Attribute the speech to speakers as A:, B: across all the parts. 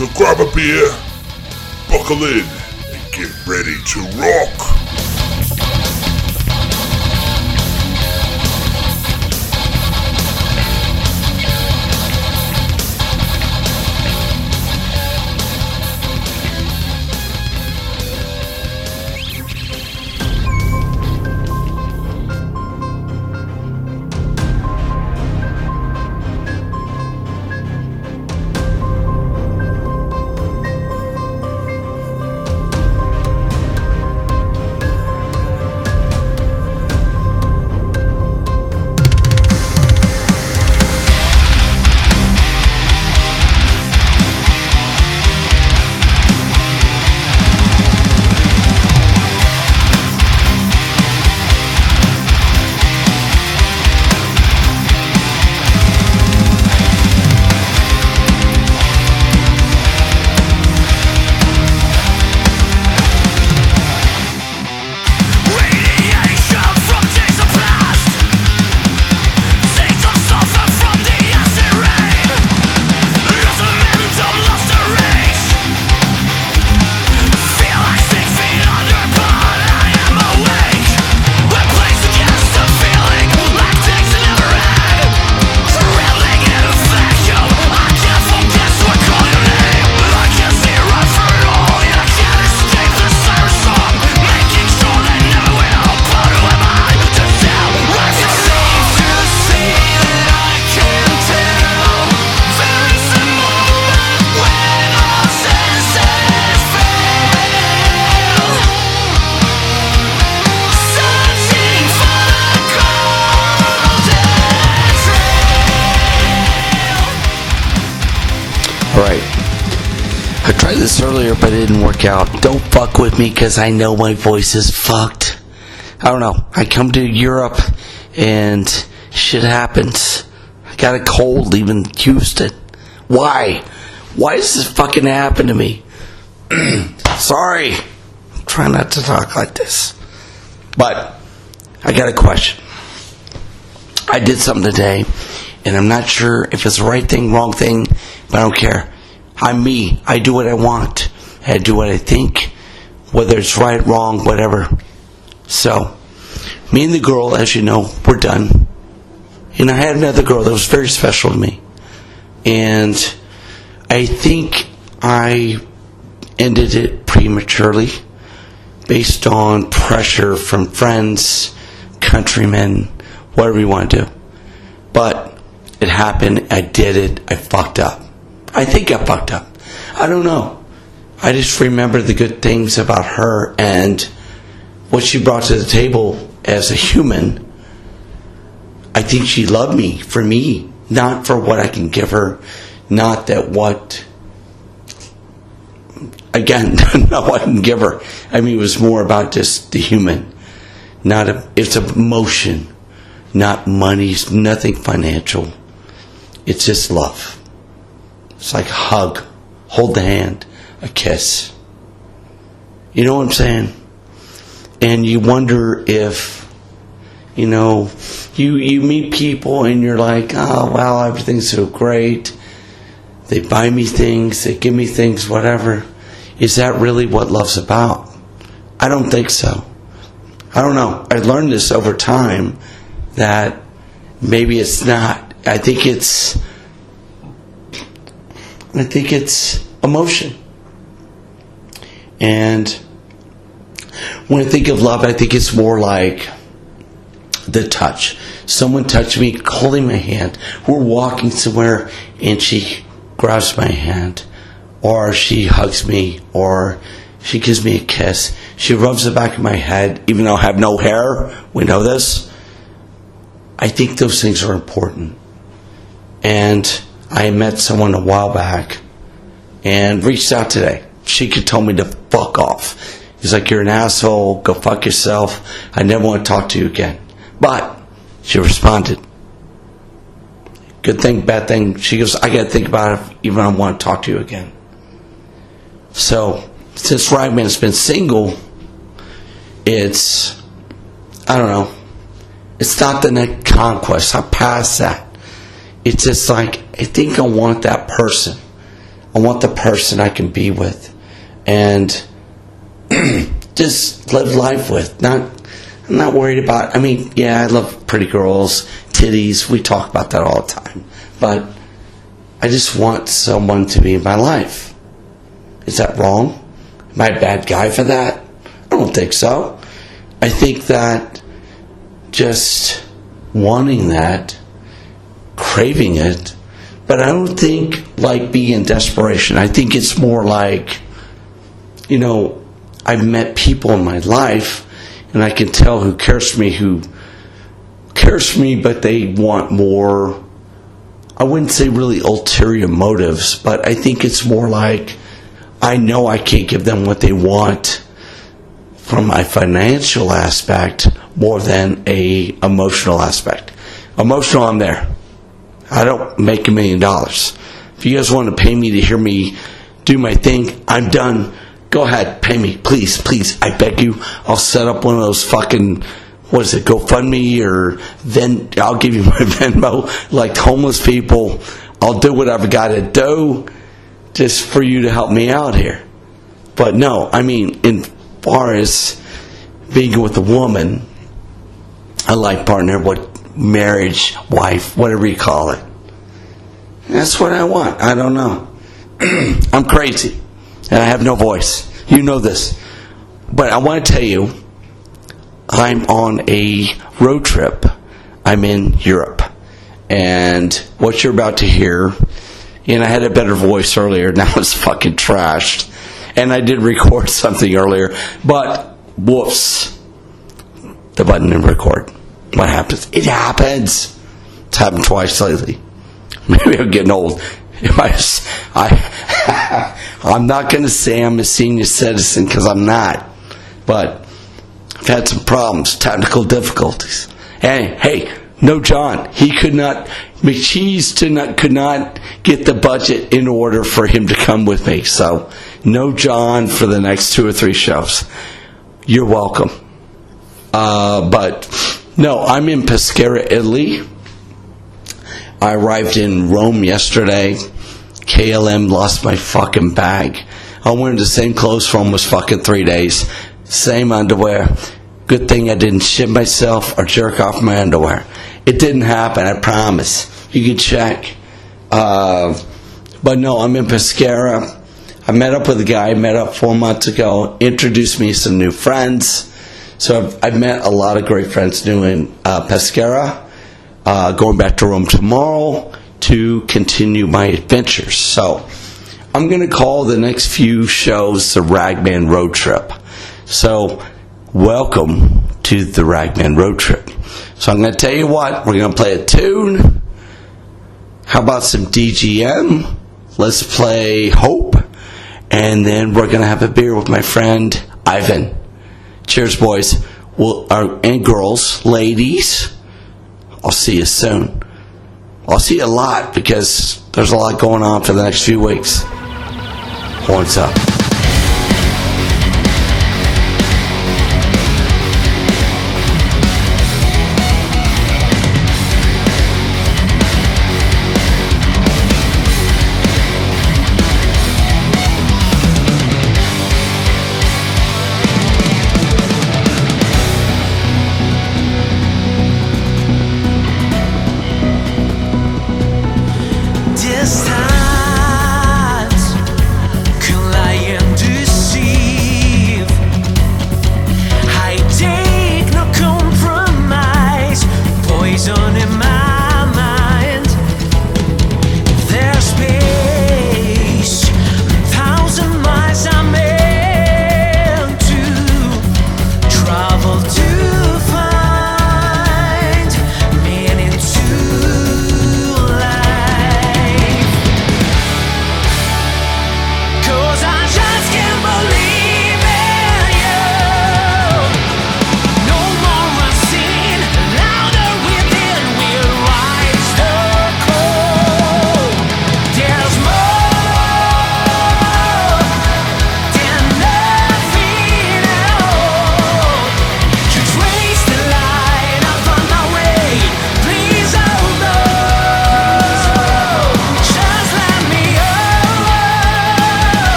A: So grab a beer, buckle in, and get ready to rock.
B: Didn't work out. Don't fuck with me because I know my voice is fucked. I don't know. I come to Europe and shit happens. I got a cold leaving Houston. Why? Why does this fucking happen to me? Sorry. I'm trying not to talk like this. But I got a question. I did something today, and I'm not sure if it's the right thing, wrong thing, but I don't care. I'm me. I do what I want. I do what I think, whether it's right, wrong, whatever. So, me and the girl, as you know, we're done. And I had another girl that was very special to me. And I think I ended it prematurely based on pressure from friends, countrymen, whatever you want to do. But it happened. I did it. I fucked up. I think I fucked up. I don't know. I just remember the good things about her and what she brought to the table as a human. I think she loved me for me, not for what I can give her, not that what again, not what I can give her. I mean, it was more about just the human, not a. It's emotion, not money, it's nothing financial. It's just love. It's like hug, hold the hand, a kiss. You know what I'm saying? And you wonder if, you know, you you meet people and you're like, oh wow, everything's so great. They buy me things, they give me things, whatever. Is that really what love's about? I don't think so. I don't know. I learned this over time that maybe it's not. I think it's I think it's emotion. And when I think of love, I think it's more like the touch. Someone touched me, holding my hand. We're walking somewhere and she grabs my hand, or she hugs me, or she gives me a kiss. She rubs the back of my head, even though I have no hair. We know this. I think those things are important. And I met someone a while back and reached out today. She could tell me to fuck off. He's like, You're an asshole, go fuck yourself. I never want to talk to you again. But she responded. Good thing, bad thing. She goes, I got to think about it, even I want to talk to you again. So, since Ragman has been single, it's I don't know. It's not the next conquest. I'm past that. It's just like I think I want that person. I want the person I can be with, and just live life with. Not, I'm not worried about. I mean, yeah, I love pretty girls, titties. We talk about that all the time, but I just want someone to be in my life. Is that wrong? Am I a bad guy for that? I don't think so. I think that just wanting that, craving it, but I don't think like being in desperation. I think it's more like, you know, I've met people in my life and I can tell who cares for me, who cares for me, but they want more. I wouldn't say really ulterior motives, but I think it's more like I know I can't give them what they want from my financial aspect more than a emotional aspect. Emotional, I'm there. I don't make a million dollars. If you guys want to pay me to hear me do my thing, I'm done. Go ahead, pay me, please, please. I beg you. I'll set up one of those fucking what is it, GoFundMe or then I'll give you my Venmo. Like homeless people, I'll do whatever I got to do just for you to help me out here. But no, I mean, in far as being with a woman, a life partner, what marriage, wife, whatever you call it. That's what I want. I don't know. I'm crazy, and I have no voice. You know this, but I want to tell you, I'm on a road trip. I'm in Europe, and what you're about to hear. And I had a better voice earlier. Now it's fucking trashed. And I did record something earlier, but whoops, the button didn't record. What happens? It happens. It's happened twice lately. Maybe I'm getting old. I, I'm not going to say I'm a senior citizen because I'm not, but I've had some problems, technical difficulties. Hey, hey, no John. He could not. McCheese did not, could not get the budget in order for him to come with me. So, no John for the next two or three shows. You're welcome. Uh, but no, I'm in Pescara, Italy. I arrived in Rome yesterday. KLM lost my fucking bag. I'm wearing the same clothes for almost fucking three days. Same underwear. Good thing I didn't shit myself or jerk off my underwear. It didn't happen, I promise. You can check. Uh, but no, I'm in Pescara. I met up with a guy I met up four months ago, introduced me to some new friends. So I've, I've met a lot of great friends new in uh, Pescara. Uh, going back to Rome tomorrow to continue my adventures. So I'm going to call the next few shows the Ragman Road Trip. So welcome to the Ragman Road Trip. So I'm going to tell you what, we're going to play a tune. How about some DGM? Let's play Hope. And then we're going to have a beer with my friend Ivan. Cheers, boys. Well, uh, and girls, ladies. I'll see you soon. I'll see you a lot because there's a lot going on for the next few weeks. Horns up.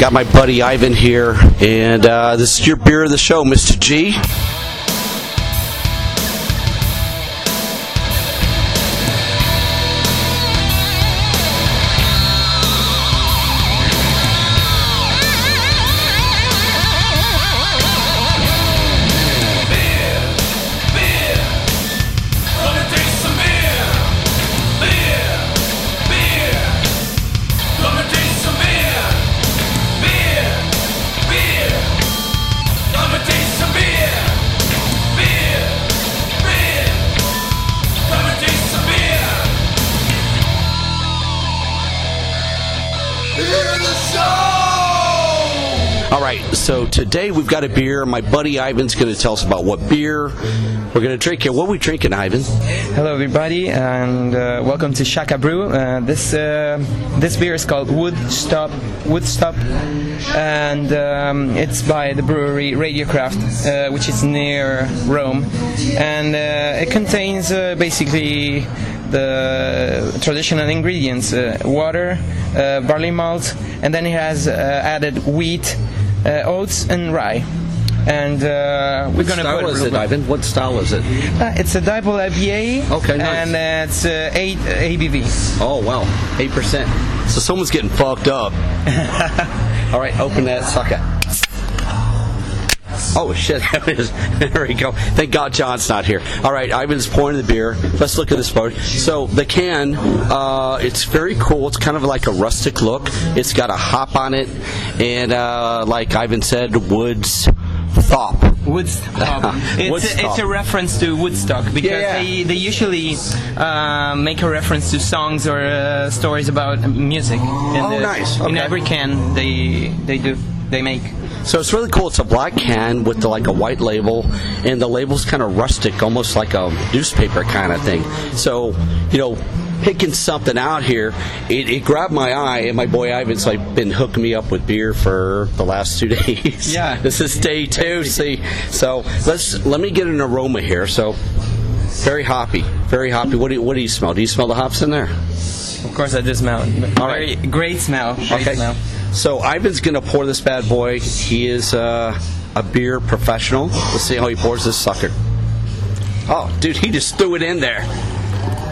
B: Got my buddy Ivan here, and uh, this is your beer of the show, Mr. G. today we've got a beer. My buddy Ivan's going to tell us about what beer we're going to drink here. What are we drinking, Ivan?
C: Hello, everybody, and uh, welcome to Shaka Brew. Uh, this uh, this beer is called Woodstop Woodstop, and um, it's by the brewery Radiocraft, uh, which is near Rome, and uh, it contains uh, basically the traditional ingredients: water, barley malt, and then it has added wheat, oats, and rye. And uh, we're gonna put a little bit-
B: Ivan? What style is it?
C: uh, it's a double IPA.
B: Okay, nice.
C: And uh, it's uh, 8 ABV.
B: Oh, wow. 8%. So someone's getting fucked up. All right, open that sucker. Oh shit! there we go. Thank God John's not here. All right, Ivan's pouring the beer. Let's look at this part. So the can, uh, it's very cool. It's kind of like a rustic look. It's got a hop on it, and uh, like Ivan said, woods thop.
C: Woodstock. it's,
B: Woodstock.
C: A, it's a reference to Woodstock because
B: Yeah, yeah.
C: They, they usually uh, make a reference to songs or uh, stories about music. In
B: Oh, nice.
C: In every can they they do they make.
B: So it's really cool. It's a black can with the, like a white label, and the label's kind of rustic, almost like a newspaper kind of thing. So you know, picking something out here, it, it grabbed my eye, and my boy Ivan's like been hooking me up with beer for the last two days.
C: Yeah.
B: this is day two. See, so let's let me get an aroma here. So very hoppy, very hoppy. What do you, what do you smell? Do you smell the hops in there?
C: Of course, I do smell.
B: All
C: Very
B: right.
C: great smell. Great
B: Okay.
C: smell.
B: So Ivan's gonna pour this bad boy. He is uh, a beer professional. Let's see how he pours this sucker. Oh, dude, he just threw it in there.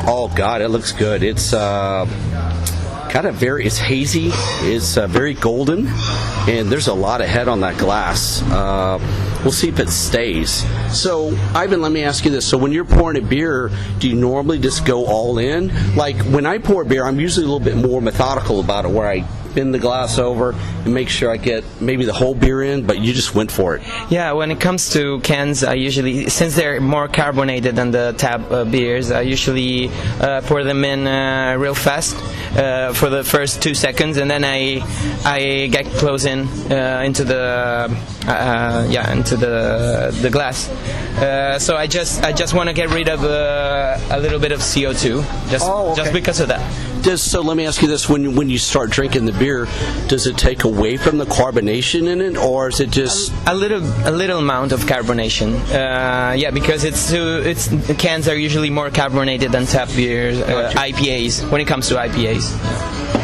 B: Oh God, it looks good. It's uh, kind of very. It's hazy. It's uh, very golden, and there's a lot of head on that glass. Uh, we'll see if it stays. So, Ivan, let me ask you this: So, when you're pouring a beer, do you normally just go all in? Like when I pour beer, I'm usually a little bit more methodical about it, where I bend the glass over and make sure I get maybe the whole beer in. But you just went for it.
C: Yeah, when it comes to cans, I usually, since they're more carbonated than the tab uh, beers, I usually uh, pour them in uh, real fast uh, for the first two seconds, and then I I get close in uh, into the uh, yeah into the the glass. Uh, so I just I just want to get rid of uh, a little bit of CO2, just
B: Oh, okay.
C: just because of that.
B: Does so? Let me ask you this: When when you start drinking the beer, does it take away from the carbonation in it, or is it just?
C: a little a little amount of carbonation. Uh, yeah, because it's too, it's cans are usually more carbonated than tap beers, uh, IPAs. When it comes to IPAs,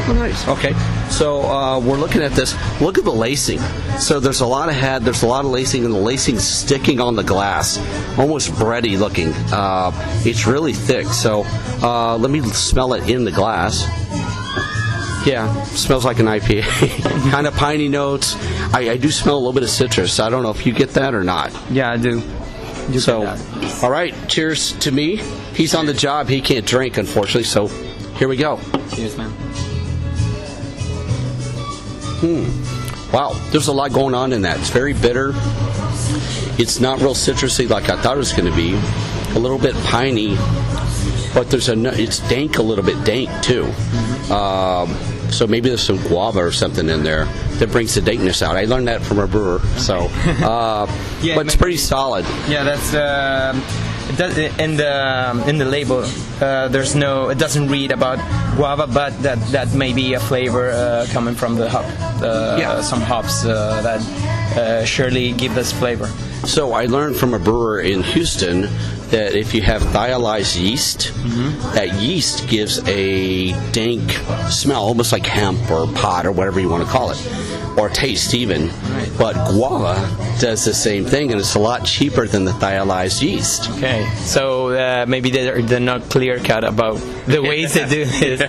B: nice. Okay. So uh, we're looking at this. Look at the lacing. So there's a lot of head. There's a lot of lacing, and the lacing sticking on the glass, almost bready looking. Uh, it's really thick. So uh, let me smell it in the glass. Yeah, smells like an IPA. kind of piney notes. I, I do smell a little bit of citrus. I don't know if you get that or not.
C: yeah, I do. do
B: So, all right, cheers to me. He's on the job. He can't drink, unfortunately. So, here we go.
C: Cheers, man.
B: Wow, there's a lot going on in that. It's very bitter. It's not real citrusy like I thought it was going to be. A little bit piney, but there's a. It's dank, a little bit dank too. Um, so maybe there's some guava or something in there that brings the dankness out. I learned that from a brewer. So, uh,
C: Yeah,
B: but it's pretty solid.
C: Yeah, that's um does, in the in the label. Uh, there's no. It doesn't read about guava, but that that may be a flavor uh, coming from the hop. Uh,
B: Yeah.
C: Some hops uh, that uh, surely give this flavor.
B: So I learned from a brewer in Houston that if you have thiolized yeast, that yeast gives a dank smell, almost like hemp or pot or whatever you want to call it, or taste even. But guava does the same thing, and it's a lot cheaper than the thiolized yeast.
C: Okay, so uh, maybe they're, they're not clear cut about the ways they do this,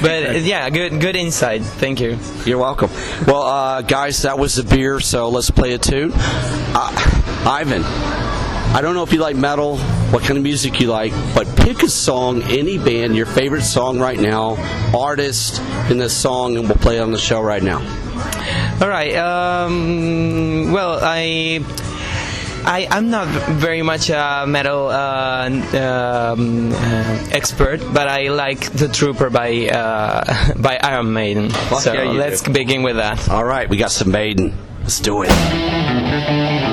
C: but yeah, good good insight. Thank you.
B: You're welcome. Well, uh, guys, that was the beer, so let's play a tune. Uh, Ivan, I don't know if you like metal, what kind of music you like, but pick a song, any band, your favorite song right now, artist in this song, and we'll play it on the show right now.
C: All right. Um, well, I. I, I'm not very much a metal uh, um, uh, expert, but I like The Trooper by uh, by Iron Maiden. so
B: yeah,
C: let's
B: do.
C: begin with that.
B: All right, we got some Maiden. Let's do it.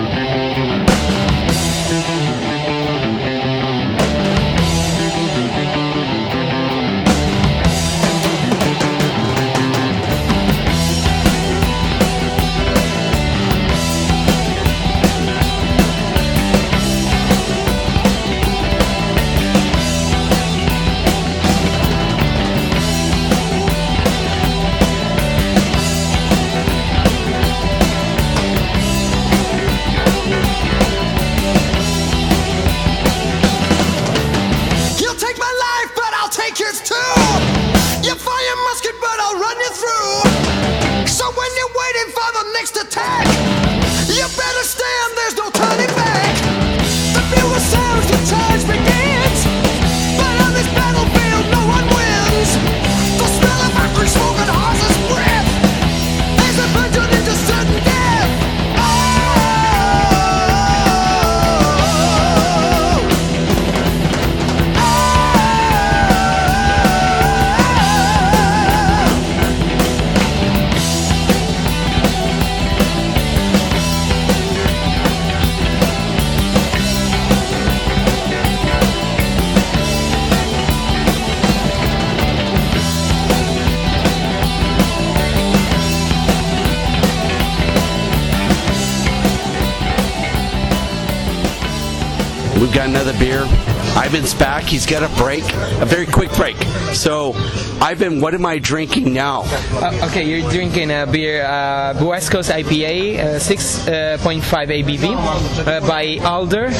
B: He's got a break, a very quick break. So, Ivan, what am I drinking now?
C: Uh, okay, you're drinking a beer, uh, West Coast IPA, uh, 6.5 ABV uh, by Alder,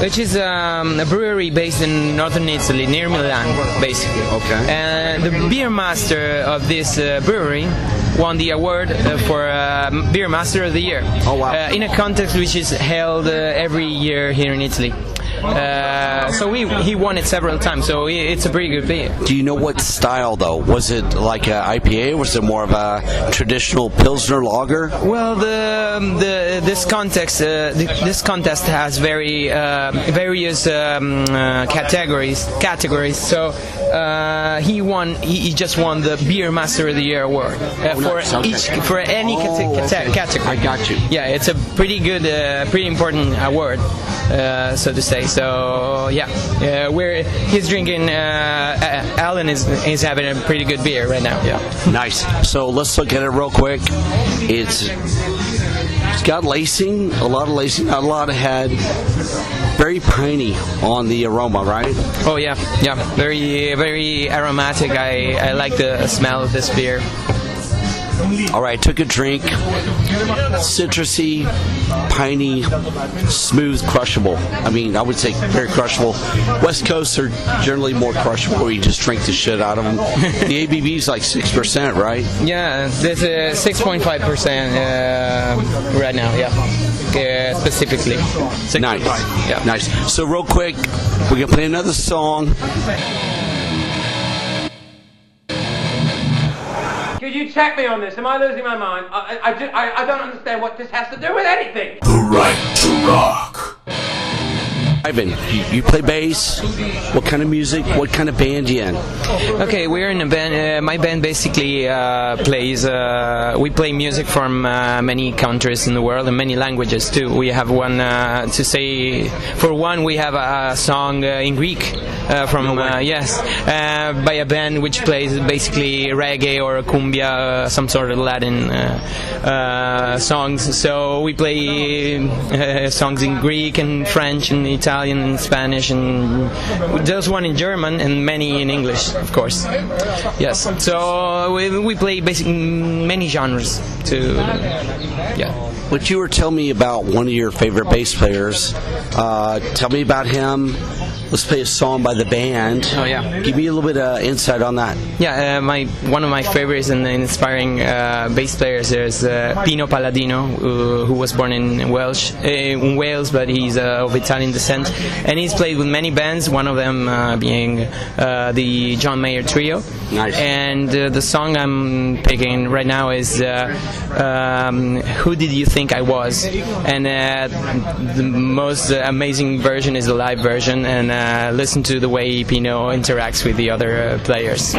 C: which is um, a brewery based in northern Italy, near Milan, basically.
B: Okay.
C: And the beer master of this uh, brewery won the award uh, for uh, Beer Master of the Year.
B: Oh, wow.
C: Uh, in a contest which is held uh, every year here in Italy. Uh, so we, he won it several times, so it's a pretty good beer.
B: Do you know what style though? Was it like a IPA? Or was it more of a traditional Pilsner lager?
C: Well, the, the this context uh, th- this contest has very uh, various um, uh, categories categories. So uh, he won. He, he just won the Beer Master of the Year award uh, for
B: okay.
C: each for any
B: Oh,
C: cate-
B: okay.
C: category.
B: I got you.
C: Yeah, it's a pretty good, uh, pretty important award, uh, so to say. So yeah, uh, we're he's drinking. Uh, uh, Alan is is having a pretty good beer right now. Yeah.
B: Nice. So let's look at it real quick. It's it's got lacing, a lot of lacing, a lot of head. Very piney on the aroma, right?
C: Oh yeah, yeah, very very aromatic. I, I like the smell of this beer.
B: All right, took a drink. Citrusy, piney, smooth, crushable. I mean, I would say very crushable. West Coast are generally more crushable where you just drink the shit out of them. the ABV is like 6%, right?
C: Yeah, there's a 6.5 percent uh, right now. Yeah, uh, specifically. 6.5,
B: Nice.
C: Yeah.
B: Nice. So, real quick, we're going to play another song.
D: Could you check me on this? Am I losing my mind? I, I, I, I don't understand what this has to do with anything.
A: The right to rock.
B: Ivan, you, play bass. What kind of music? What kind of band you in?
C: Okay, we're in a band. Uh, my band basically uh, plays. Uh, we play music from uh, many countries in the world and many languages too. We have one uh, to say. For one, we have a, song uh, in Greek uh, from uh, yes, uh, by a band which plays basically reggae or cumbia, some sort of Latin uh, uh, songs. So we play uh, songs in Greek and French and Italian and Spanish and there's one in German and many in English, of course. Yes. So we, we play basically many genres. To yeah.
B: What you were telling me about one of your favorite bass players. Uh, tell me about him. Let's play a song by the band.
C: Oh, yeah.
B: Give me a little bit of insight on that.
C: Yeah, uh, my one of my favorites and inspiring uh, bass players is uh, Pino Palladino, who, who was born in Welsh, uh, in Wales, but he's uh, of Italian descent, and he's played with many bands. One of them uh, being uh, the John Mayer Trio.
B: Nice.
C: And uh, the song I'm picking right now is uh, um, "Who Did You Think I Was?" And uh, the most amazing version is the live version, and uh, listen to the way Pino interacts with the other uh, players.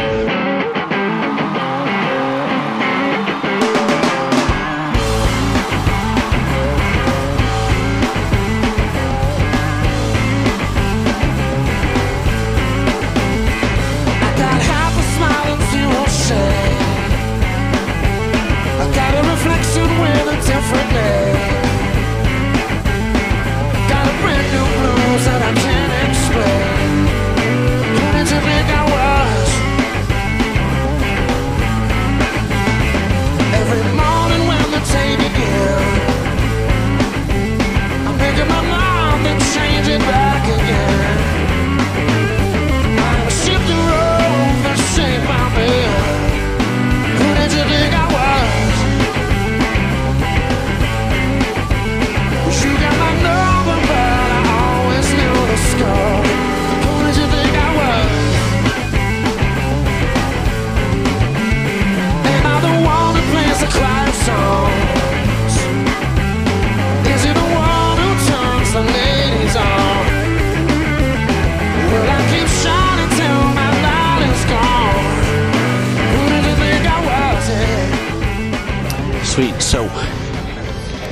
B: Sweet. So,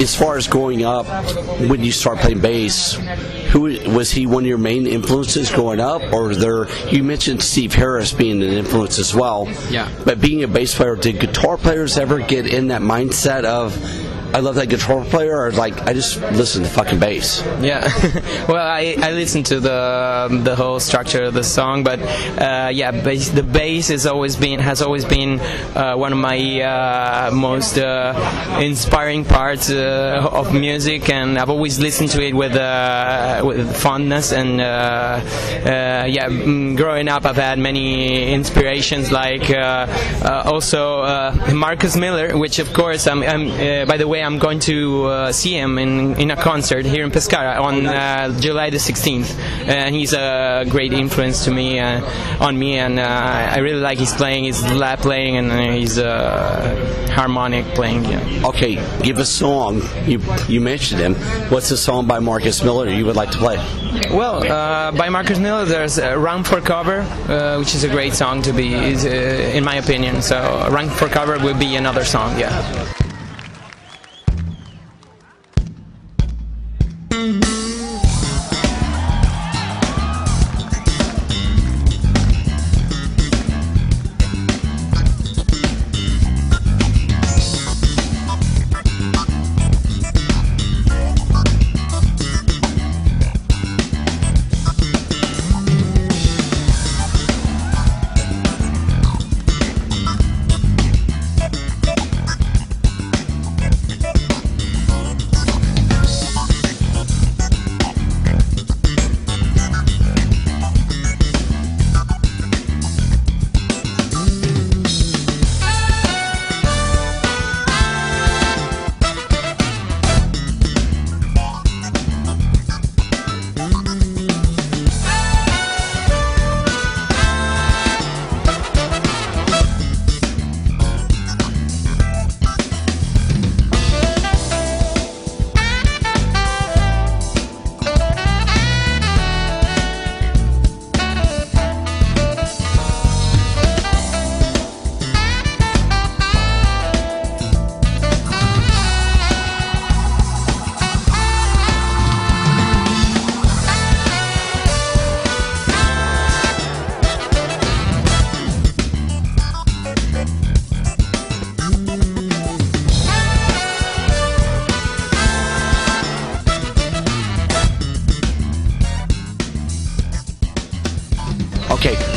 B: as far as growing up, when you start playing bass, who was he one of your main influences growing up, or there? You mentioned Steve Harris being an influence as well.
C: Yeah.
B: But being a bass player, did guitar players ever get in that mindset of, I love that guitar player, or like I just listen to fucking bass?
C: Yeah, well, I, I listened to the the whole structure of the song, but uh, yeah, bass, the bass has always been has always been uh, one of my uh, most uh, inspiring parts uh, of music, and I've always listened to it with uh, with fondness. And yeah, mm, growing up, I've had many inspirations, like also Marcus Miller, which of course, I'm, I'm by the way, I'm going to uh, see him in, in a concert here in Pescara on uh, July the 16th, and he's a great influence to me, uh, on me, and uh, I really like his playing, his lap playing, and uh, his uh, harmonic playing. Yeah.
B: Okay, give a song. You you mentioned him. What's the song by Marcus Miller you would like to play?
C: Well, uh, by Marcus Miller, there's uh, "Run for Cover," uh, which is a great song to be, is, uh, in my opinion. So, "Run for Cover" would be another song. Yeah.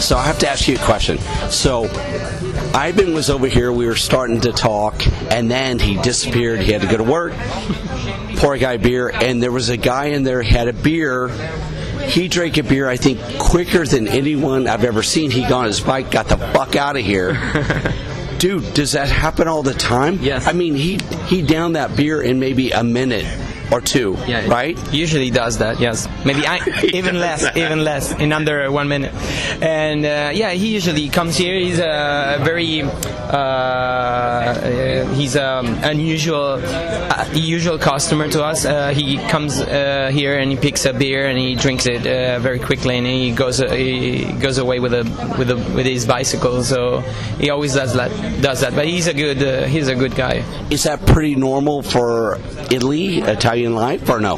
B: So I have to ask you a question. So, Ivan was over here. We were starting to talk, and then he disappeared. He had to go to work. Poor guy, beer. And there was a guy in there had a beer. He drank a beer, I think, quicker than anyone I've ever seen. He got on his bike, got the fuck out of here. Dude, does that happen all the time?
C: Yes.
B: I mean, he he downed that beer in maybe a minute or two,
C: Yeah,
B: right?
C: Usually does that. Yes, maybe I, even less, even less in under one minute. And uh, yeah, he usually comes here. He's a very he's an unusual uh, usual customer to us. Uh, he comes uh, here and he picks a beer and he drinks it uh, very quickly and he goes uh, he goes away with a with a with his bicycle. So he always does that does that. But he's a good uh, he's a good guy.
B: Is that pretty normal for Italy, Italian life, or no?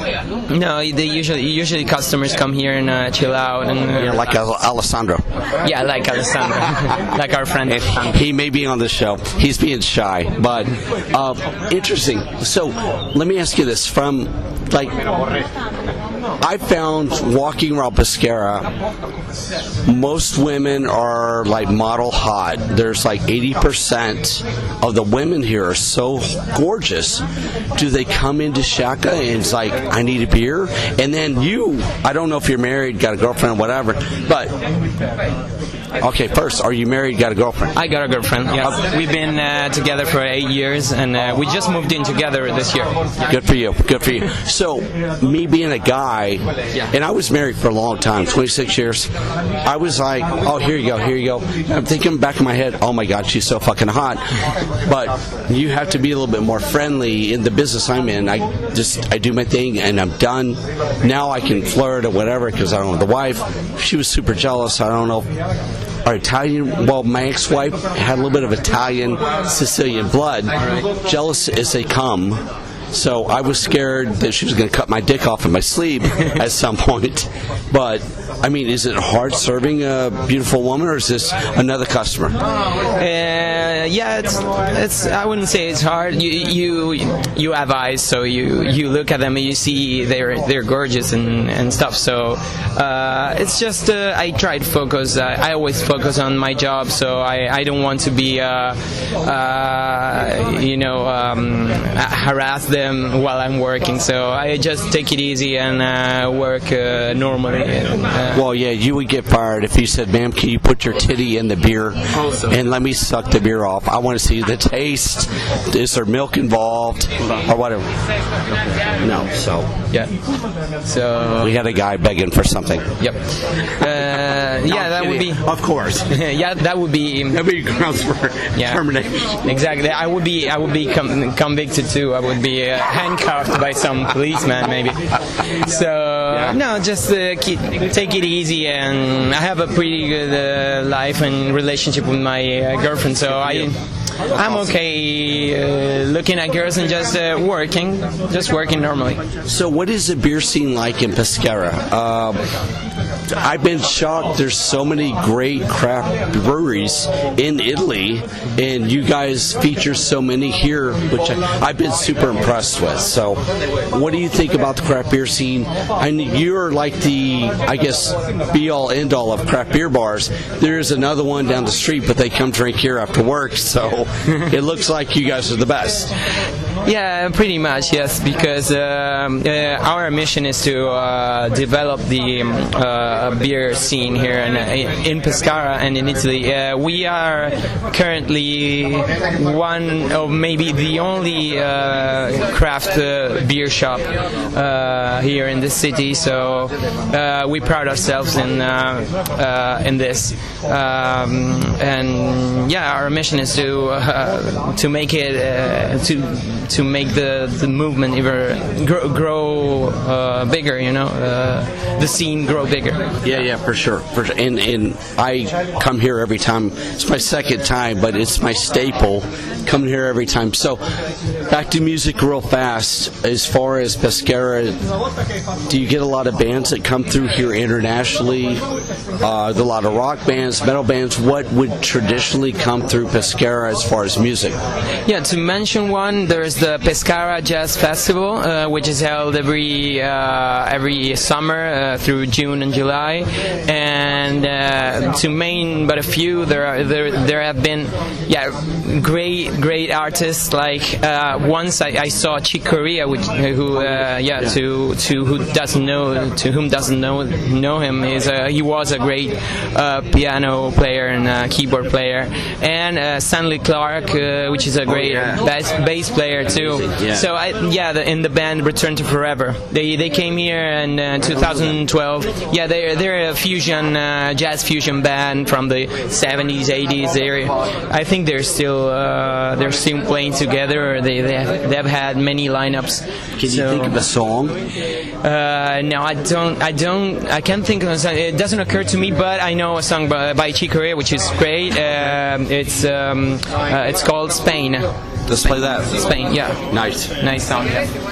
C: No, they usually usually customers come here and uh, chill out and uh,
B: Yeah, like Al- Alessandro.
C: Yeah, like Alessandro, like our friend.
B: He may be on the show. He's being shy, but uh, interesting. So let me ask you this: from like, I found walking around Pescara, most women are like model hot. There's like 80% of the women here are so gorgeous. Do they come into Shaka and it's like, I need a beer? And then you, I don't know if you're married, got a girlfriend, whatever, but okay, first, are you married, got a girlfriend?
C: I got a girlfriend. Yes, we've been uh, together for eight years, and uh, we just moved in together this year.
B: Good for you. Good for you. So, me being a guy, and I was married for a long time 26 years. I was like, oh, here you go, here you go. I'm thinking back in my head, oh my God, she's so fucking hot. But you have to be a little bit more friendly in the business I'm in. I just, I do my thing and I'm done. Now I can flirt or whatever because I don't know the wife. She was super jealous. I don't know. Our Italian, well, my ex-wife had a little bit of Italian Sicilian blood. Jealous as they come. So I was scared that she was going to cut my dick off in my sleep at some point. But I mean, is it hard serving a beautiful woman, or is this another customer?
C: Uh, yeah, it's it's. I wouldn't say it's hard. You you you have eyes, so you you look at them and you see they're they're gorgeous and and stuff. So uh, it's just uh, I try to focus. I always focus on my job, so I I don't want to be uh, uh, you know um, harass them while I'm working. So I just take it easy and uh, work normally. And,
B: Well, yeah, you would get fired if you said, "Ma'am, can you put your titty in the beer and let me suck the beer off? I want to see the taste. Is there milk involved or whatever?" No. So
C: yeah. So
B: we had a guy begging for something.
C: Yep. Uh, yeah, that would be.
B: Of course.
C: yeah, that would be.
B: That'd be grounds for
C: Yeah.
B: termination.
C: Exactly. I would be. I would be com- convicted too. I would be uh, handcuffed by some policeman, maybe. So no, just uh, keep, take it easy. And I have a pretty good uh, life and relationship with my uh, girlfriend. So I. I'm okay uh, looking at girls and just uh, working, just working normally.
B: So, what is the beer scene like in Pescara? I've been shocked. There's so many great craft breweries in Italy, and you guys feature so many here, which I, I've been super impressed with. So, what do you think about the craft beer scene? And you're like the, I guess, be all end all of craft beer bars. There's another one down the street, but they come drink here after work. So, it looks like you guys are the best.
C: Yeah, pretty much, yes, because um, uh, our mission is to uh, develop the um, uh, beer scene here in, in Pescara and in Italy. Uh, we are currently one of maybe the only uh, craft uh, beer shop uh, here in this city, so uh, we pride ourselves in uh, uh, in this. Um, and yeah, our mission is to uh, to make it uh, to to make the, the movement even grow, grow uh, bigger. You know, uh, the scene grow bigger.
B: Yeah, yeah, for sure. For sure. And and I come here every time. It's my second time, but it's my staple. Coming here every time. So back to music real fast. As far as Pescara, do you get a lot of bands that come through here internationally? Uh, a lot of rock bands, metal bands. What would traditionally come through Pescara as far as music?
C: Yeah, to mention one, there's the Pescara Jazz Festival, uh, which is held every uh, every summer uh, through June and July. And uh, to main but a few, there are there there have been yeah great great artists. Like uh, once I, I saw Chick Corea, which who uh, yeah to to who doesn't know to whom doesn't know know him is a, he was a great uh, piano player and uh, keyboard player, and uh, Stanley Clarke, uh, which is a great
E: yeah.
C: bass, bass player too.
E: yeah.
C: So I, yeah, the, in the band Return to Forever, they they came here in uh, 2012. Yeah, they're they're a fusion uh, jazz fusion band from the 70s, 80s. They're I think they're still uh, they're still playing together. They they have, they have had many lineups.
B: Can you think of a song?
C: Uh, no, I don't. I don't. I can't think of a song. It doesn't occur to me, but I know a song by, by Chick Corea, which is great. Um it's um, uh, it's called Spain.
B: Let's play that.
C: Spain, yeah.
B: Nice.
C: Nice song. Yeah.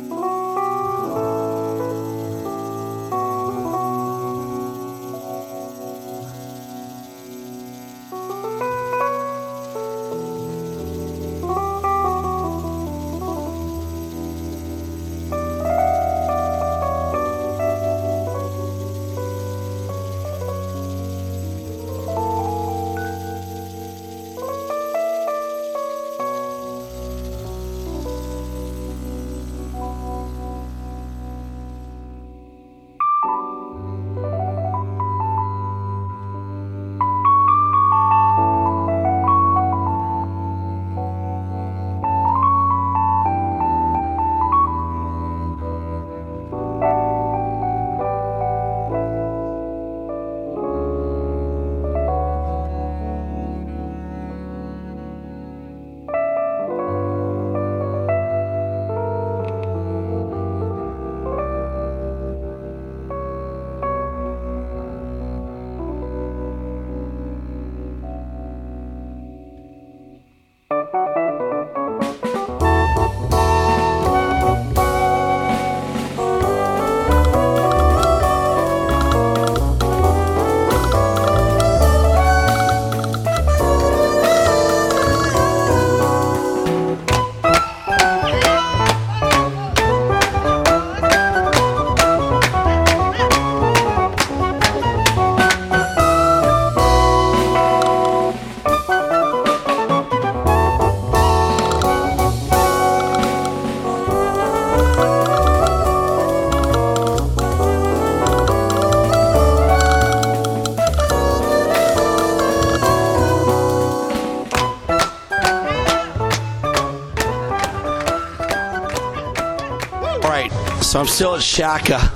B: So I'm still at Shaka,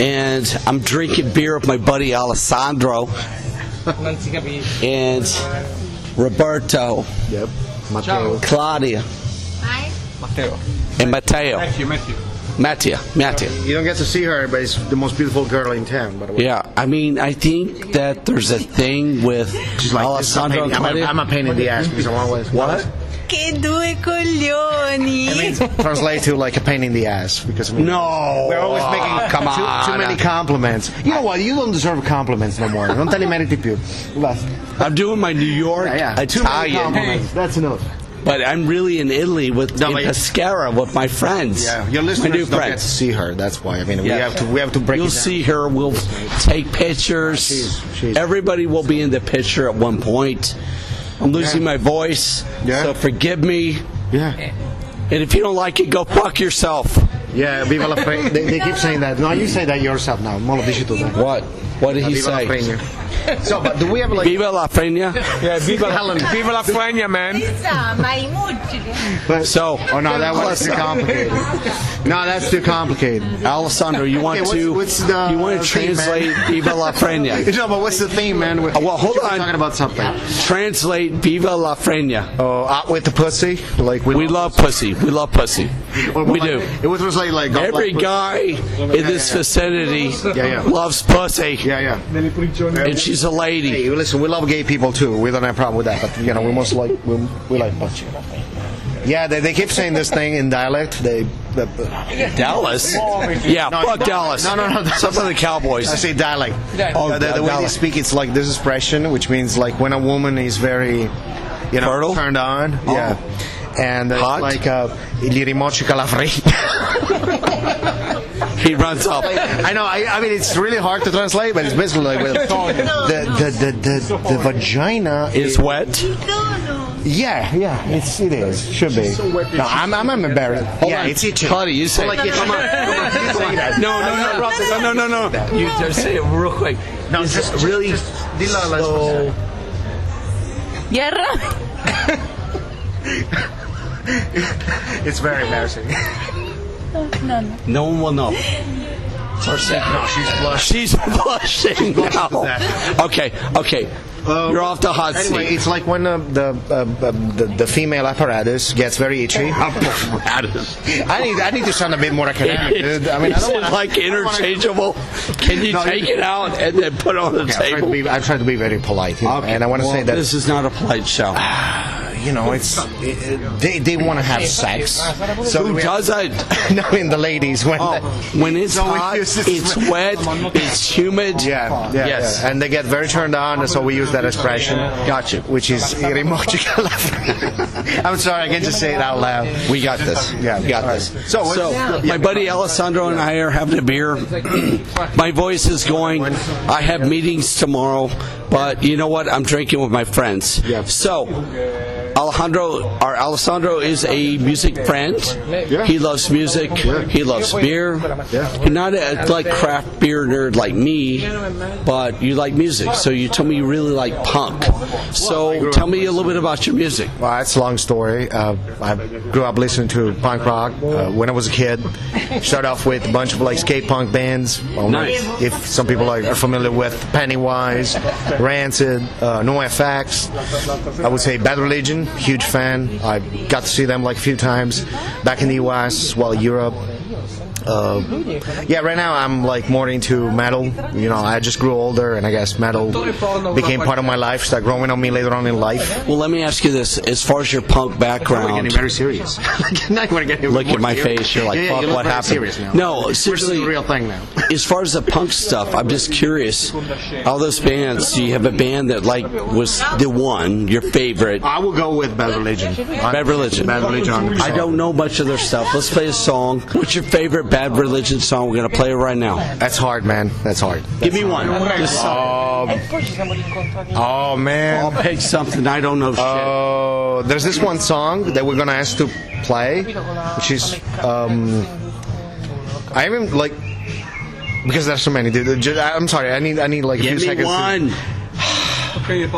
B: and I'm drinking beer with my buddy Alessandro and Roberto,
E: Yep. Mateo.
B: Claudia, and Matteo.
F: Matthew, Matthew.
B: Mattia, Mattia.
E: You don't get to see her, but it's the most beautiful girl in town. By the way.
B: Yeah, I mean, I think that there's a thing with
E: She's like, this is a
B: Alessandro
E: I'm, a,
B: Claudia.
E: I'm a pain in the ass because I'm always
B: What?
G: Che due coglioni!
E: It means translate to like a pain in the ass because I mean,
B: No,
E: we're always making ah.
B: come
E: too,
B: on.
E: too many compliments. You know what? You don't deserve compliments no more. Non te li meriti più. Basta.
B: I'm doing my New York
E: Yeah, yeah. Uh, too many
B: Italian,
E: compliments. That's enough.
B: but I'm really in Italy with
E: No,
B: in Pescara with my friends.
E: Yeah, your
B: my
E: listeners
B: new
E: don't get to see her. That's why. I mean, we
B: Yeah.
E: have to we have to break
B: You'll
E: it down.
B: see her. We'll take pictures.
E: She's- she's-
B: Everybody will be in the picture at one point. I'm losing
E: Yeah.
B: my voice,
E: Yeah.
B: so forgive me.
E: Yeah,
B: And if you don't like it, go fuck yourself.
E: yeah. Viva la Fe- they, they keep saying that. No, you say that yourself now. Mo lo dici tu. dai.
B: What? What did he
E: Viva la
B: say?
E: So, but do we have like?
B: Viva la Feña.
F: Yeah, viva,
E: Helen.
F: viva la Fuegna, man.
G: Insomma, i mugili.
B: So,
E: Oh no, that was too complicated. No, that's too complicated.
B: Alessandro, you want
E: Okay, what's-
B: to
E: what's the
B: you want to
E: theme, man?
B: translate Viva la Feña?
E: No, but what's the theme, man? We're,
B: Uh, well, hold
E: we're
B: on.
E: talking about something.
B: Translate Viva la Feña.
E: Oh, out with the pussy, like we,
B: We love pussy. We love pussy.
E: Or
B: We
E: like-
B: do.
E: It was translated like
B: Every
E: bless
B: guy in this
E: yeah.
B: vicinity
E: Yeah, yeah.
B: loves pussy,
E: pussy. Yeah, yeah.
B: and she's a lady.
E: Hey, listen, we love gay people too. We don't have a problem with that, but you know, we must like we, we like pussy. Yeah, they, they keep saying this thing in dialect. They, the,
B: Dallas? Yeah,
E: No,
B: fuck
E: no,
B: Dallas.
E: no, no, no, that's-
B: Some of the Cowboys.
E: I say dialect.
B: Oh,
E: Uh, the, the way they speak, it's like this expression, which means like when a woman is very, you know,
B: Fertile?
E: turned on.
B: Oh.
E: Yeah. and uh,
B: Hot?
E: like uh, gli rimoccica la friglia.
B: He runs up.
E: I know. I, I mean, it's really hard to translate, but it's basically like well, the, the, the, the, the vagina
B: Is wet.
E: Yeah, yeah, it's it is. Should be. No, I'm I'm, I'm embarrassed. Oh, yeah,
B: on.
E: it's itching.
B: Claudia, you say.
E: Oh, like itching.
B: Come on.
E: You say that.
B: No, no, no, no, no, no, no. You just say it real quick.
E: No,
B: Is
E: just
B: really
E: just, dilo las
B: slow?
G: Guerra.
E: It's very embarrassing.
G: No, no.
B: No one will know. It's our secret.
E: No, she's blushing.
B: She's blushing now. Okay, okay. You're off the hot
E: Anyway,
B: seat.
E: it's like when uh, the, uh, uh, the the female apparatus gets very itchy.
B: Apparatus.
E: I need I need to sound a bit more academic, dude. I mean, I
B: Is
E: don't
B: it
E: wanna,
B: like
E: I wanna-
B: interchangeable? Can you
E: No,
B: take
E: you-
B: it out and then put it on the
E: Okay, I try to be I try to be very polite, you know,
B: Okay,
E: and I want to
B: well,
E: say that
B: this is not a polite show.
E: you know it's it, it- they they want to have sex. So
B: Who does it?
E: no, in the ladies when
B: Oh, when it's
E: So
B: hot, it's wet, it's humid.
E: Yeah, yeah,
B: Yes.
E: yeah. and they get very turned on, so we use that expression.
B: Gotcha.
E: Which is "irimochica I'm sorry, I can't just say it out loud.
B: We got this.
E: Yeah,
B: we got this.
E: So,
B: So, my buddy Alessandro and I are having a beer. my voice is going. I have meetings tomorrow, but you know what? I'm drinking with my friends.
E: Yeah.
B: So, Alejandro, our Alessandro is a music friend.
E: Yeah.
B: He loves music. He loves beer.
E: Yeah.
B: You're not a like craft beer nerd like me, but you like music. So you told me you really like punk. So tell me a little bit about your music.
E: Well, it's a long story. Uh, I grew up listening to punk rock uh, when I was a kid. Started off with a bunch of like skate punk bands. Well,
B: Nice.
E: If some people are are familiar with Pennywise, Rancid, uh, NoFX, I would say Bad Religion. Huge fan. I got to see them like a few times back in the U.S. while Europe. Uh, yeah, right now I'm like more into metal. You know, I just grew older, and I guess metal became part of my life. Started growing on me later on in life.
B: Well, let me ask you this: as far as your punk background,
E: serious. now we're getting
B: look at my face. You're like,
E: Yeah, yeah,
B: "Fuck,
E: you
B: what happened?"
E: serious now.
B: No, seriously.
E: the real thing now.
B: As far as the punk stuff, I'm just curious. All those bands. Do you have a band that like was the one, your favorite?
E: I will go with Bad Religion.
B: Bad Religion.
E: Bad Religion.
B: I don't know much of their stuff. Let's play a song. What's your favorite Bad Religion song? We're gonna play it right now.
E: That's hard, man. That's hard.
B: Give me one. Just song.
E: Um, oh man.
B: I'll pick something I don't know shit.
E: Oh, there's this one song that we're gonna ask to play, which is um, I even like because there's so many. Dude, Ju- I'm sorry. I need I need like a
B: Give
E: few
B: me
E: seconds.
B: one.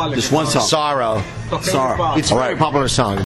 B: Just one song.
E: Sorrow.
B: Sorrow.
E: It's a
B: All
E: very
B: right.
E: popular song.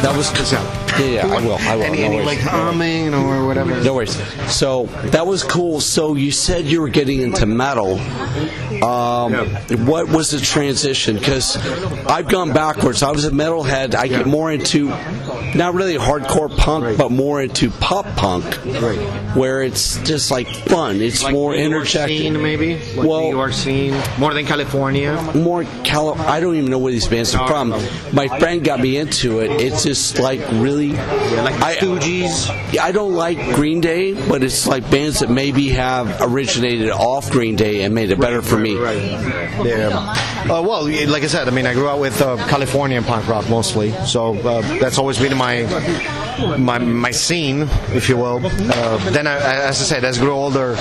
B: Fuck that was. Yeah, yeah, I will. I will.
E: Any,
B: no
E: any
B: worries.
E: like humming or whatever.
B: No worries. So that was cool. So you said you were getting into metal. Um, What was the transition? Because I've gone backwards. I was a metalhead. I get more into not really hardcore punk, but more into pop punk, where it's just like fun. It's
E: Like
B: more
E: New
B: interjecting.
E: maybe. Like
B: Well-
E: New York scene, more than California.
B: more Cali- I don't even know where these bands are from. My friend got me into it. It's just like really
E: like the
B: I-
E: Stooges.
B: Yeah, I don't like Green Day, but it's like bands that maybe have originated off Green Day and made it better for me.
E: Yeah. Uh, well, like I said, I mean, I grew up with uh, Californian punk rock mostly, so uh, that's always been my my my scene, if you will. Uh, then, I, as I said, as I grew older,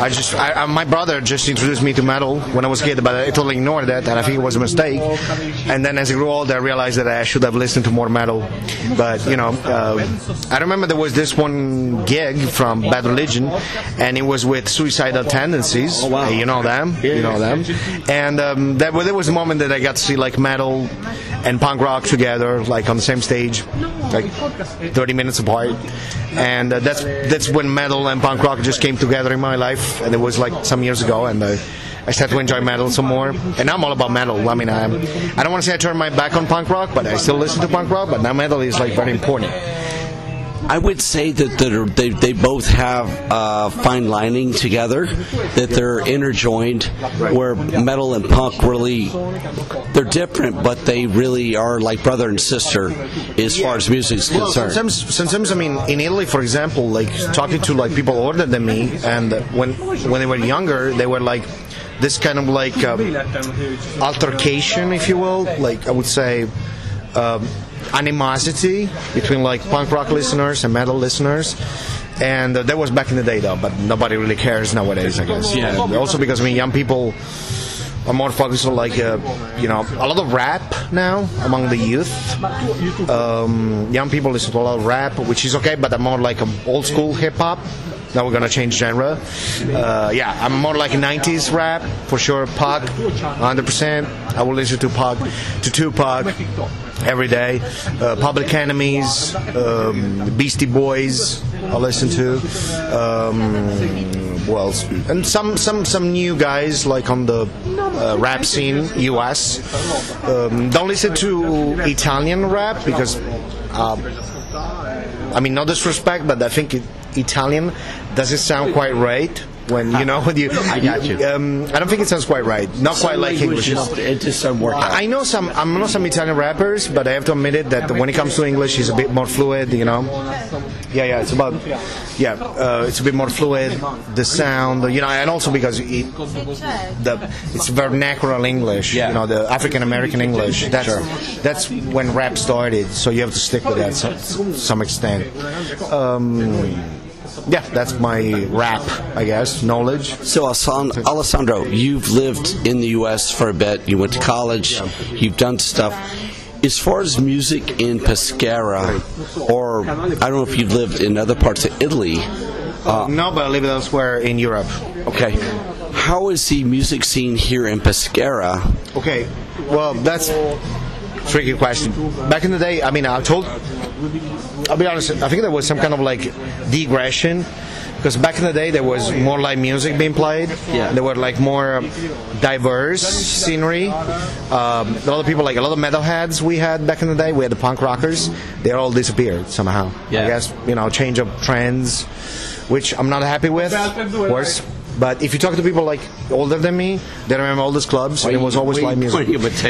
E: I just I, I, my brother just introduced me to metal when I was a kid, but I totally ignored that, and I think it was a mistake. And then, as I grew older, I realized that I should have listened to more metal. But you know, uh, I remember there was this one gig from Bad Religion, and it was with Suicidal Tendencies. Oh, wow. You know them, you know them, and um, that well, there was a moment that I got to see like metal and punk rock together, like on the same stage, like 30 minutes apart, and uh, that's that's when metal and punk rock just came together in my life, and it was like some years ago, and. Uh, I started to enjoy metal some more, and I'm all about metal. I mean, I'm, I don't want to say I turned my back on punk rock, but I still listen to punk rock. But now metal is like very important.
B: I would say that they they both have uh, fine lining together, that they're interjoined, where metal and punk really they're different, but they really are like brother and sister as far as music is
E: Well,
B: concerned.
E: sometimes, sometimes I mean, in Italy, for example, like talking to like people older than me, and when when they were younger, they were like this kind of like um, altercation, if you will. Like I would say. Um, animosity between like punk rock listeners and metal listeners. And uh, that was back in the day though but nobody really cares nowadays i guess.
B: Yeah.
E: And also because i mean young people are more focused on like uh, you know a lot of rap now among the youth. Um, young people listen to a lot of rap which is okay but i'm more like a old school hip-hop. Now we're gonna change genre. Uh, yeah i'm more like 90s rap for sure Pac 100% i will listen to Pac to Tupac every day. Uh, public enemies um, beastie boys i listen to. Um, else? And some some some new guys like on the uh, rap scene us um, don't listen to italian rap because um, I mean, no disrespect, but I think it, Italian doesn't sound quite right when you know when you.
B: I got you.
E: Um, I don't think it sounds quite right. Not quite like English.
B: It just doesn't work out.
E: I know some. I know some Italian rappers, but I have to admit it that when it comes to English, it's a bit more fluid. You know. Yeah, yeah. It's about. Yeah, uh, it's a bit more fluid. The sound, you know, and also because it, the it's vernacular English.
B: Yeah.
E: You know, the African American English. That's that's when rap started. So you have to stick with that to some extent. Um, yeah, that's my rap, I guess, knowledge.
B: So, Alessandro, you've lived in the U.S. for a bit. You went to college. You've done stuff. As far as music in Pescara, or I don't know if you've lived in other parts of Italy. Uh,
E: no, but I live elsewhere in Europe.
B: Okay. How is the music scene here in Pescara?
E: Okay, well, that's tricky question. Back in the day, I mean, I told, I'll be honest, I think there was some kind of like digression. Because back in the day, there was more live music being played.
B: Yeah.
E: There were like more diverse scenery. Um, a lot of people, like a lot of metalheads we had back in the day. We had the punk rockers. They all disappeared somehow.
B: Yeah.
E: I guess you know, change of trends, which I'm not happy with. Of course. But if you talk to people like older than me, they remember all these clubs. and it was always
B: why
E: live music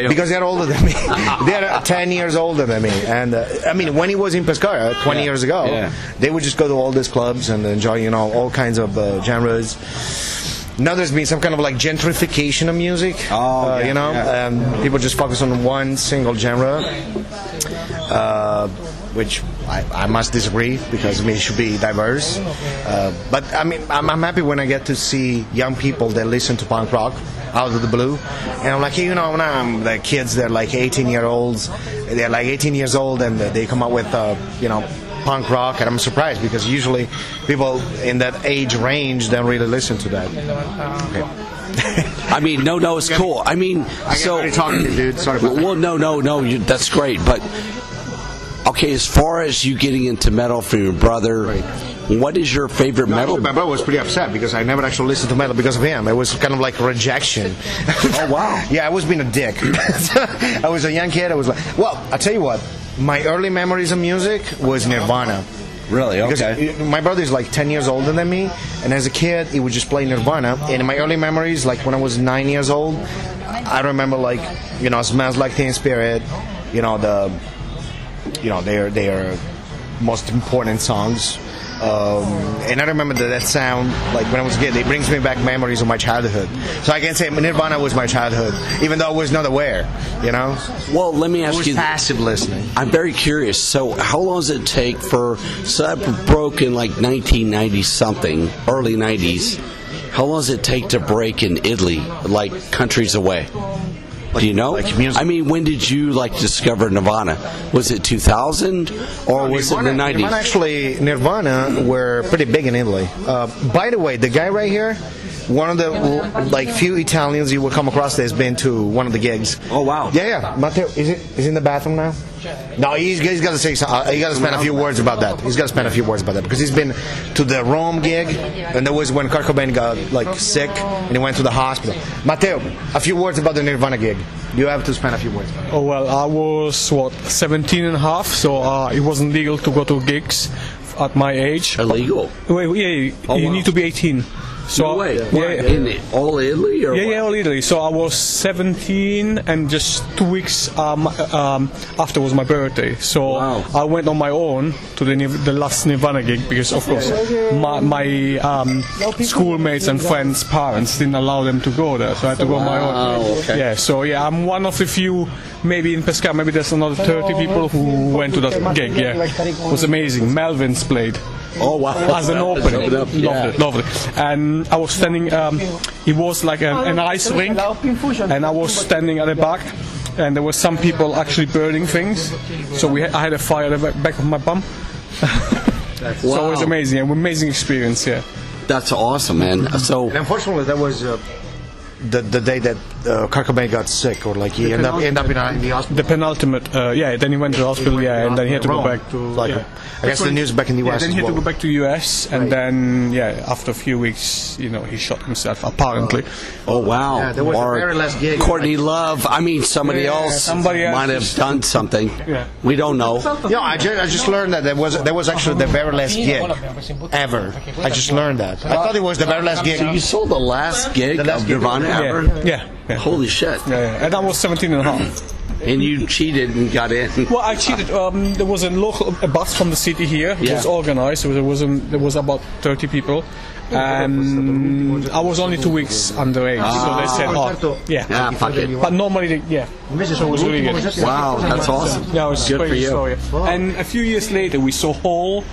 E: because they're older than me. they're ten years older than me, and uh, I mean, when he was in Pescara twenty
B: Yeah.
E: years ago,
B: Yeah.
E: they would just go to all these clubs and enjoy, you know, all kinds of uh, genres. Now there's been some kind of like gentrification of music.
B: Oh,
E: uh,
B: yeah,
E: you know,
B: yeah.
E: um, people just focus on one single genre. Uh, which I, I must disagree because I mean it should be diverse. Uh, but I mean I'm, I'm happy when I get to see young people that listen to punk rock out of the blue, and I'm like you know now I'm the kids they're like 18 year olds, they're like 18 years old and they come up with uh, you know punk rock, and I'm surprised because usually people in that age range don't really listen to that. Okay.
B: I mean, no, no, it's cool. I mean, so
E: talking to you, dude. Sorry about that.
B: Well, no, no, no, you, that's great, but okay, as far as you getting into metal from your brother, what is your favorite metal?
E: My brother was pretty upset because I never actually listened to metal because of him. It was kind of like rejection.
B: Oh, wow.
E: yeah, I was being a dick. I was a young kid. I was like, well, I tell you what. My early memories of music was Nirvana.
B: Really? Okay.
E: uh, my brother is like 10 years older than me, and as a kid, he would just play Nirvana. And in my early memories, like when I was nine years old, I remember like, you know, Smells Like Teen Spirit, you know, the, you know, their, their most important songs. Um, and I remember that, that sound, like when I was a kid, it brings me back memories of my childhood. So I can say Nirvana was my childhood, even though I was not aware, you know?
B: Well, let me ask
E: was
B: you.
E: passive listening.
B: I'm very curious. So, how long does it take for so that broke in like 1990 something, early 90s? How long does it take to break in Italy, like countries away? Do you know?
E: like music?
B: I mean, when did you like discover Nirvana? Was it 2000 or was it the 90s?
E: Nirvana actually, Nirvana were pretty big in Italy. Uh, by the way, the guy right here, one of the like few Italians you will come across that has been to one of the gigs.
B: Oh, wow.
E: Yeah, yeah. Matteo, is it is he in the bathroom now? No, he's, he's got to say some, uh, he got to spend a few words about that. He's got to spend a few words about that because he's been to the Rome gig, and that was when Kurt Cobain got like sick and he went to the hospital. Matteo, a few words about the Nirvana gig. You have to spend a few words.
F: Oh well, I was what 17 and a half, so uh, it wasn't legal to go to gigs at my age.
B: Illegal.
F: Wait, yeah, you
B: Oh,
F: you
B: wow.
F: need to be 18. So
B: No way.
F: yeah, yeah.
B: In the, all Italy or
F: Yeah,
B: what?
F: yeah, all Italy. So I was 17, and just two weeks um, um, after was my birthday. So
B: Wow.
F: I went on my own to the the last Nirvana gig because, of course, my, my um, schoolmates and friends' parents didn't allow them to go there, so I had to go on my own.
B: okay.
F: Yeah, so yeah, I'm one of the few. Maybe in Pescara, maybe there's another 30 people who went to that gig. Yeah, it was amazing. Melvins played
B: Oh, wow.
F: as an opening.
B: Open up,
F: Loved
B: yeah.
F: it. And I was standing, um, it was like an, an ice rink, and I was standing at the back, and there were some people actually burning things. So we, I had a fire at the back- back of my bum. So it was amazing, an amazing experience. Yeah.
B: That's awesome, man. So,
E: And unfortunately, that was uh, the the day that uh, Kurt Cobain got sick, or like he ended up ended up in, a, in the hospital.
F: The penultimate, uh, yeah. Then he went to the hospital, yeah, and then he had to go back to.
E: like
F: yeah.
E: I guess the news back in the
F: Yeah,
E: US.
F: then he had to go back to US, and then yeah, after a few weeks, you know, he shot himself apparently.
B: oh wow.
E: Yeah, there was a
B: or
E: very last gig.
B: Courtney Love. I mean, somebody
F: Yeah,
B: else
F: somebody else
B: might have done something.
F: Yeah.
B: We don't know.
E: Yeah, I just, I just learned that there was there was actually the very last gig ever. I just learned that. I thought it was the very last gig.
B: So you sold the last gig
E: The last
B: of. Nirvana
F: Yeah, yeah, yeah.
B: Holy shit.
F: Yeah, yeah. And I was 17 and a half.
B: And you cheated and got in.
F: Well, I cheated. Um, there was a local a bus from the city here. It
B: Yeah.
F: was organized. So there was um, there was about 30 people, and I was only two weeks underage. So they said, "Oh, yeah."
B: Yeah, fuck it.
F: But normally, they, yeah. So it was really good.
B: Wow, that's awesome.
F: Yeah, it was
B: Good for you.
F: story. And a few years later, we saw Hole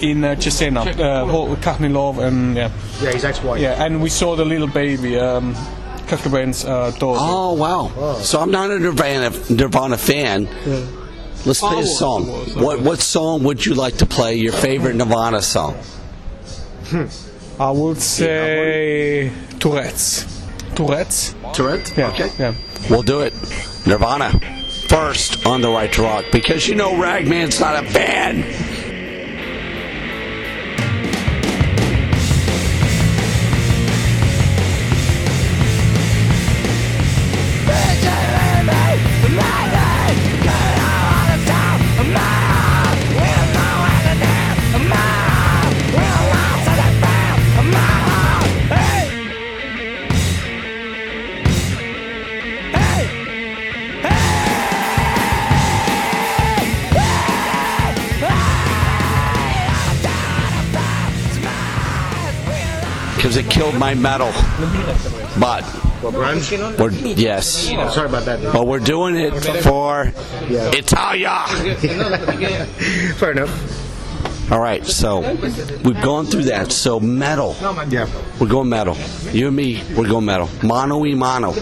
F: in uh, Cesena, uh, Hole with and yeah,
E: Yeah, his ex-wife.
F: yeah, and we saw the little baby, um, Kurt Cobain's uh.
B: Oh wow! So I'm not a Nirvana Nirvana fan. Let's play a song.
F: was,
B: What what song would you like to play? Your favorite Nirvana song?
F: I would say Tourette's. Tourette's.
B: Tourette.
F: Yeah.
B: Okay.
F: Yeah.
B: We'll do it. Nirvana first on the right to rock because you know Ragman's not a fan. Killed my metal. But we're yes.
E: Sorry about that.
B: But we're doing it for Italia.
E: Fair enough.
B: All right, so we've gone through that. So metal,
E: Yeah.
B: we're going metal. You and me, we're going metal. Mano y mano.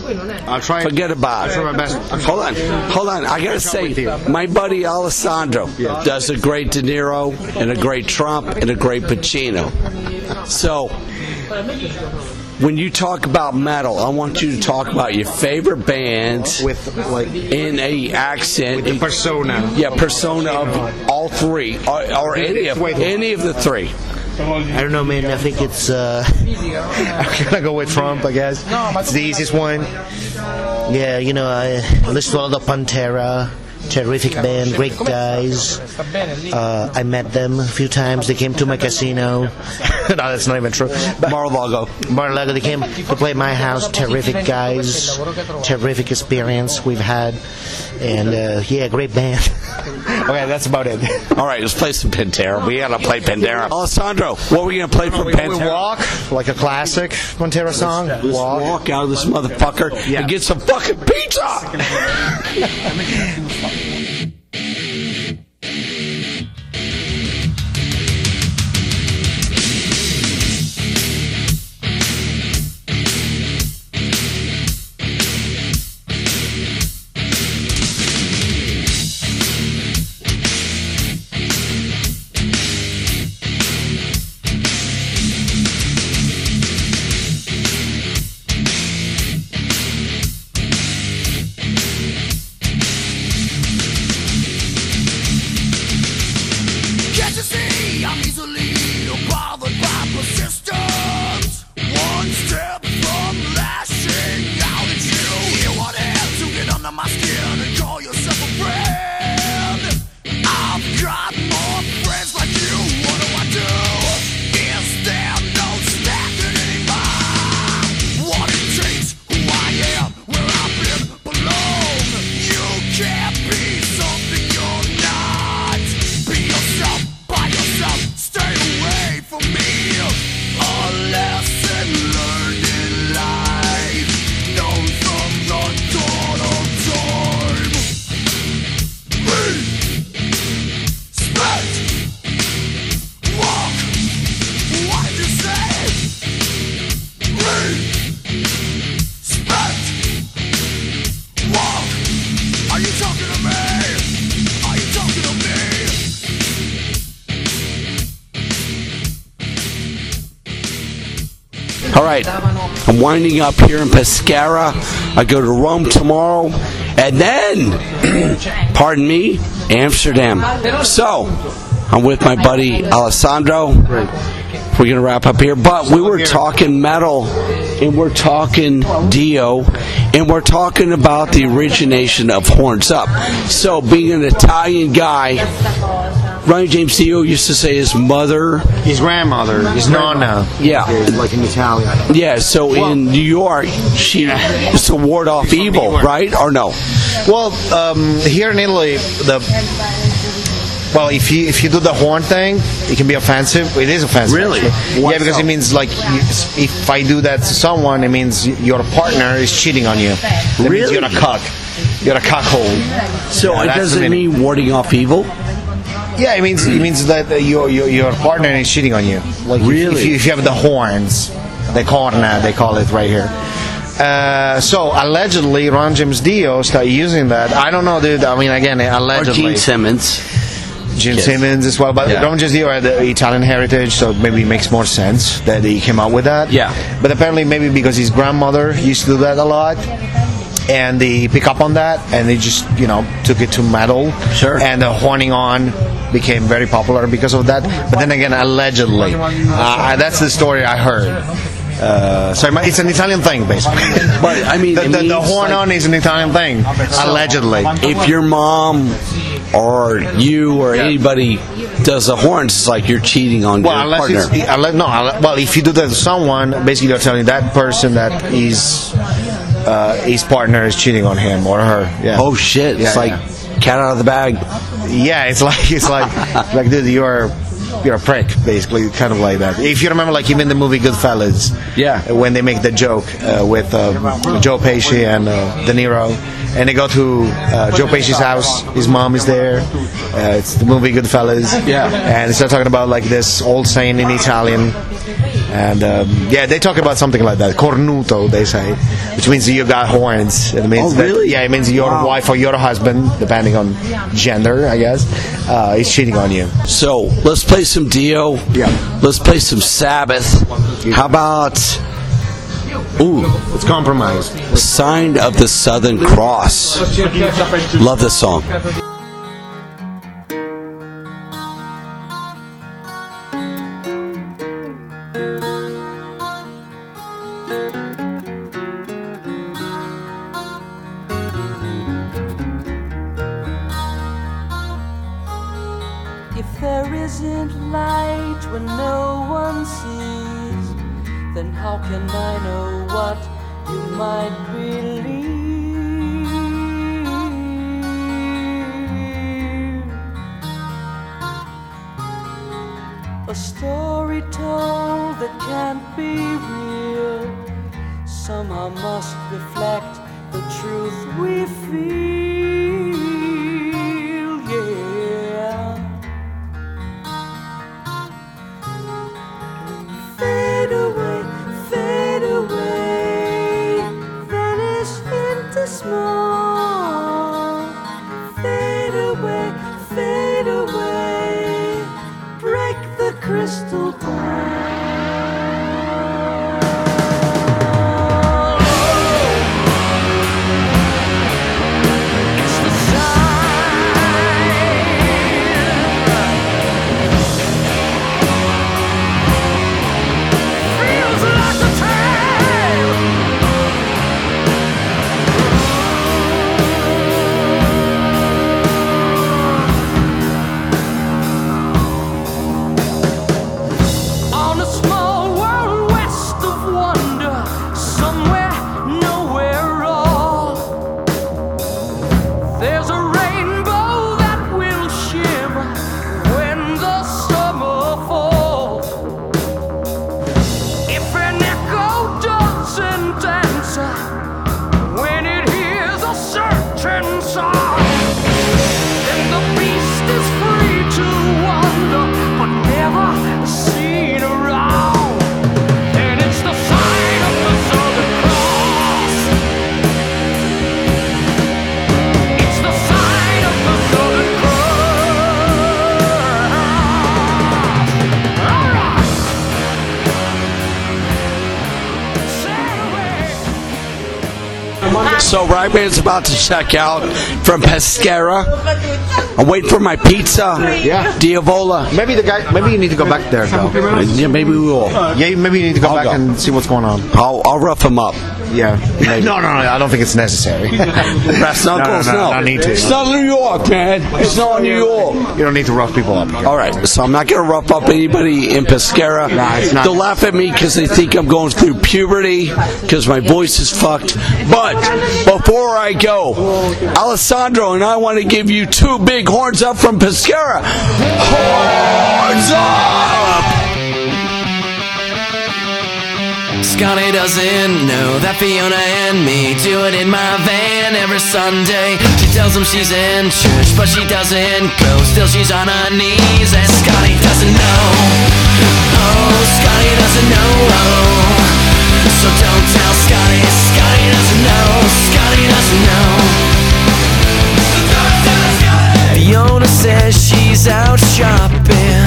E: I'll try.
B: Forget about
E: I'll try my
B: it.
E: best.
B: Hold on, hold on. I gotta say, my buddy Alessandro does a great De Niro and a great Trump and a great Pacino. So when you talk about metal, I want you to talk about your favorite band
E: with like
B: in a accent.
E: the persona.
B: Yeah, persona of all three, or, or any of any of the three.
E: I don't know, man. I think it's. Uh, I'm gonna go with Trump. I guess it's the easiest one. Yeah, you know, I listened to all the Pantera. Terrific band, great guys. Uh, I met them a few times. They came to my casino. no, that's not even true.
B: Mar-a-Lago.
E: Mar-a-Lago. They came to play my house. Terrific guys. Terrific experience we've had. And uh, yeah, great band. okay, that's about it.
B: All right, let's play some Pantera. We gotta play Pantera. Alessandro, what are we gonna play from
E: We
B: Pantera?
E: walk like a classic Pantera song.
B: Let's walk out of this motherfucker and get some fucking pizza. winding up here in Pescara. I go to Rome tomorrow, and then, pardon me, Amsterdam. So, I'm with my buddy Alessandro. We're gonna wrap up here, but we were talking metal, and we're talking Dio, and we're talking about the origination of Horns Up. So, being an Italian guy, Ryan James Dio used to say his mother
E: His grandmother, his nonna.
B: Yeah.
E: like in Italian.
B: Yeah, so in New York, she is to ward off evil, right? Or no?
E: Well, um, here in Italy, the well, if you if you do the horn thing, it can be offensive. It is offensive.
B: Really?
E: Yeah, because
B: so?
E: it means like if I do that to someone, it means your partner is cheating on you. That means
B: Really?
E: you're a cock. You're a cockhole.
B: So
E: Yeah,
B: it doesn't mean warding off evil?
E: Yeah, it means it means that uh, your, your your partner is cheating on you. Like if-
B: Really?
E: if, you, if you have the horns, the corna they call it right here. Uh, so allegedly, Ron James Dio started using that. I don't know, dude. I mean, again, allegedly. Or.
B: Gene Simmons?
E: Gene
B: Yes.
E: Simmons as well, but
B: Yeah.
E: Ron James Dio had the Italian heritage, so maybe it makes more sense that he came out with that.
B: Yeah.
E: But apparently, maybe because his grandmother used to do that a lot, and he pick up on that, and he just you know took it to metal.
B: Sure.
E: And the horning on became very popular because of that. But then again, allegedly, uh, that's the story I heard. Uh, so it's an Italian thing, basically.
B: But I mean,
E: the, the, the horn
B: like-
E: on is an Italian thing, allegedly.
B: If your mom or you or anybody does the horns, it's like you're cheating on
E: Well,
B: your partner.
E: it's unless, no, well, if you do that to someone, basically you're telling that person that is his uh, his partner is cheating on him or her. Yeah.
B: oh shit! it's
E: Yeah,
B: like cat out of the bag.
E: Yeah, it's like it's like like dude, you're you're a prick, basically, kind of like that. If you remember, like even the movie Goodfellas,
B: Yeah.
E: when they make the joke uh, with uh, Joe Pesci and uh, De Niro, and they go to uh, Joe Pesci's house, his mom is there. Uh, it's the movie Goodfellas,
B: Yeah.
E: and they start talking about like this old saying in Italian. And um, yeah, they talk about something like that, cornuto, they say, which means you got horns. It means
B: Oh,
E: that- yeah, it means your
B: Wow.
E: wife or your husband, depending on gender, I guess, uh, is cheating on you.
B: So let's play some Dio.
E: Yeah.
B: Let's play some Sabbath. How about
H: Ooh,
E: It's compromised.
H: Sign of the Southern Cross. Love this song.
B: Away.
H: So Ragman's about to check out from Pescara. I'm waiting for my pizza.
E: Yeah.
H: Diavola.
E: Maybe the guy. Maybe you need to go back there, though.
H: Yeah, maybe we will.
E: Yeah, maybe you need to go
H: I'll
E: back
H: go.
E: and see what's going on.
H: I'll, I'll rough him up.
E: Yeah. no, no, no. I don't think it's necessary.
H: Brass knuckles,
E: no,
H: no.
E: no, no need to.
H: It's not New York, man. It's not New York.
E: You don't need to rough people up.
H: All right, so I'm not going to rough up anybody in Pescara.
E: Nah, it's not.
H: They'll laugh at me because they think I'm going through puberty because my voice is fucked. But before I go, Alessandro and I want to give you two big horns up from Pescara. Horns up!
I: Scotty doesn't know that Fiona and me do it in my van every Sunday. She tells him she's in church, but she doesn't go. Still, she's on her knees, and Scotty doesn't know. Oh, Scotty doesn't know. So don't tell Scotty. Scotty doesn't know. Scotty doesn't know. Fiona says she's out shopping.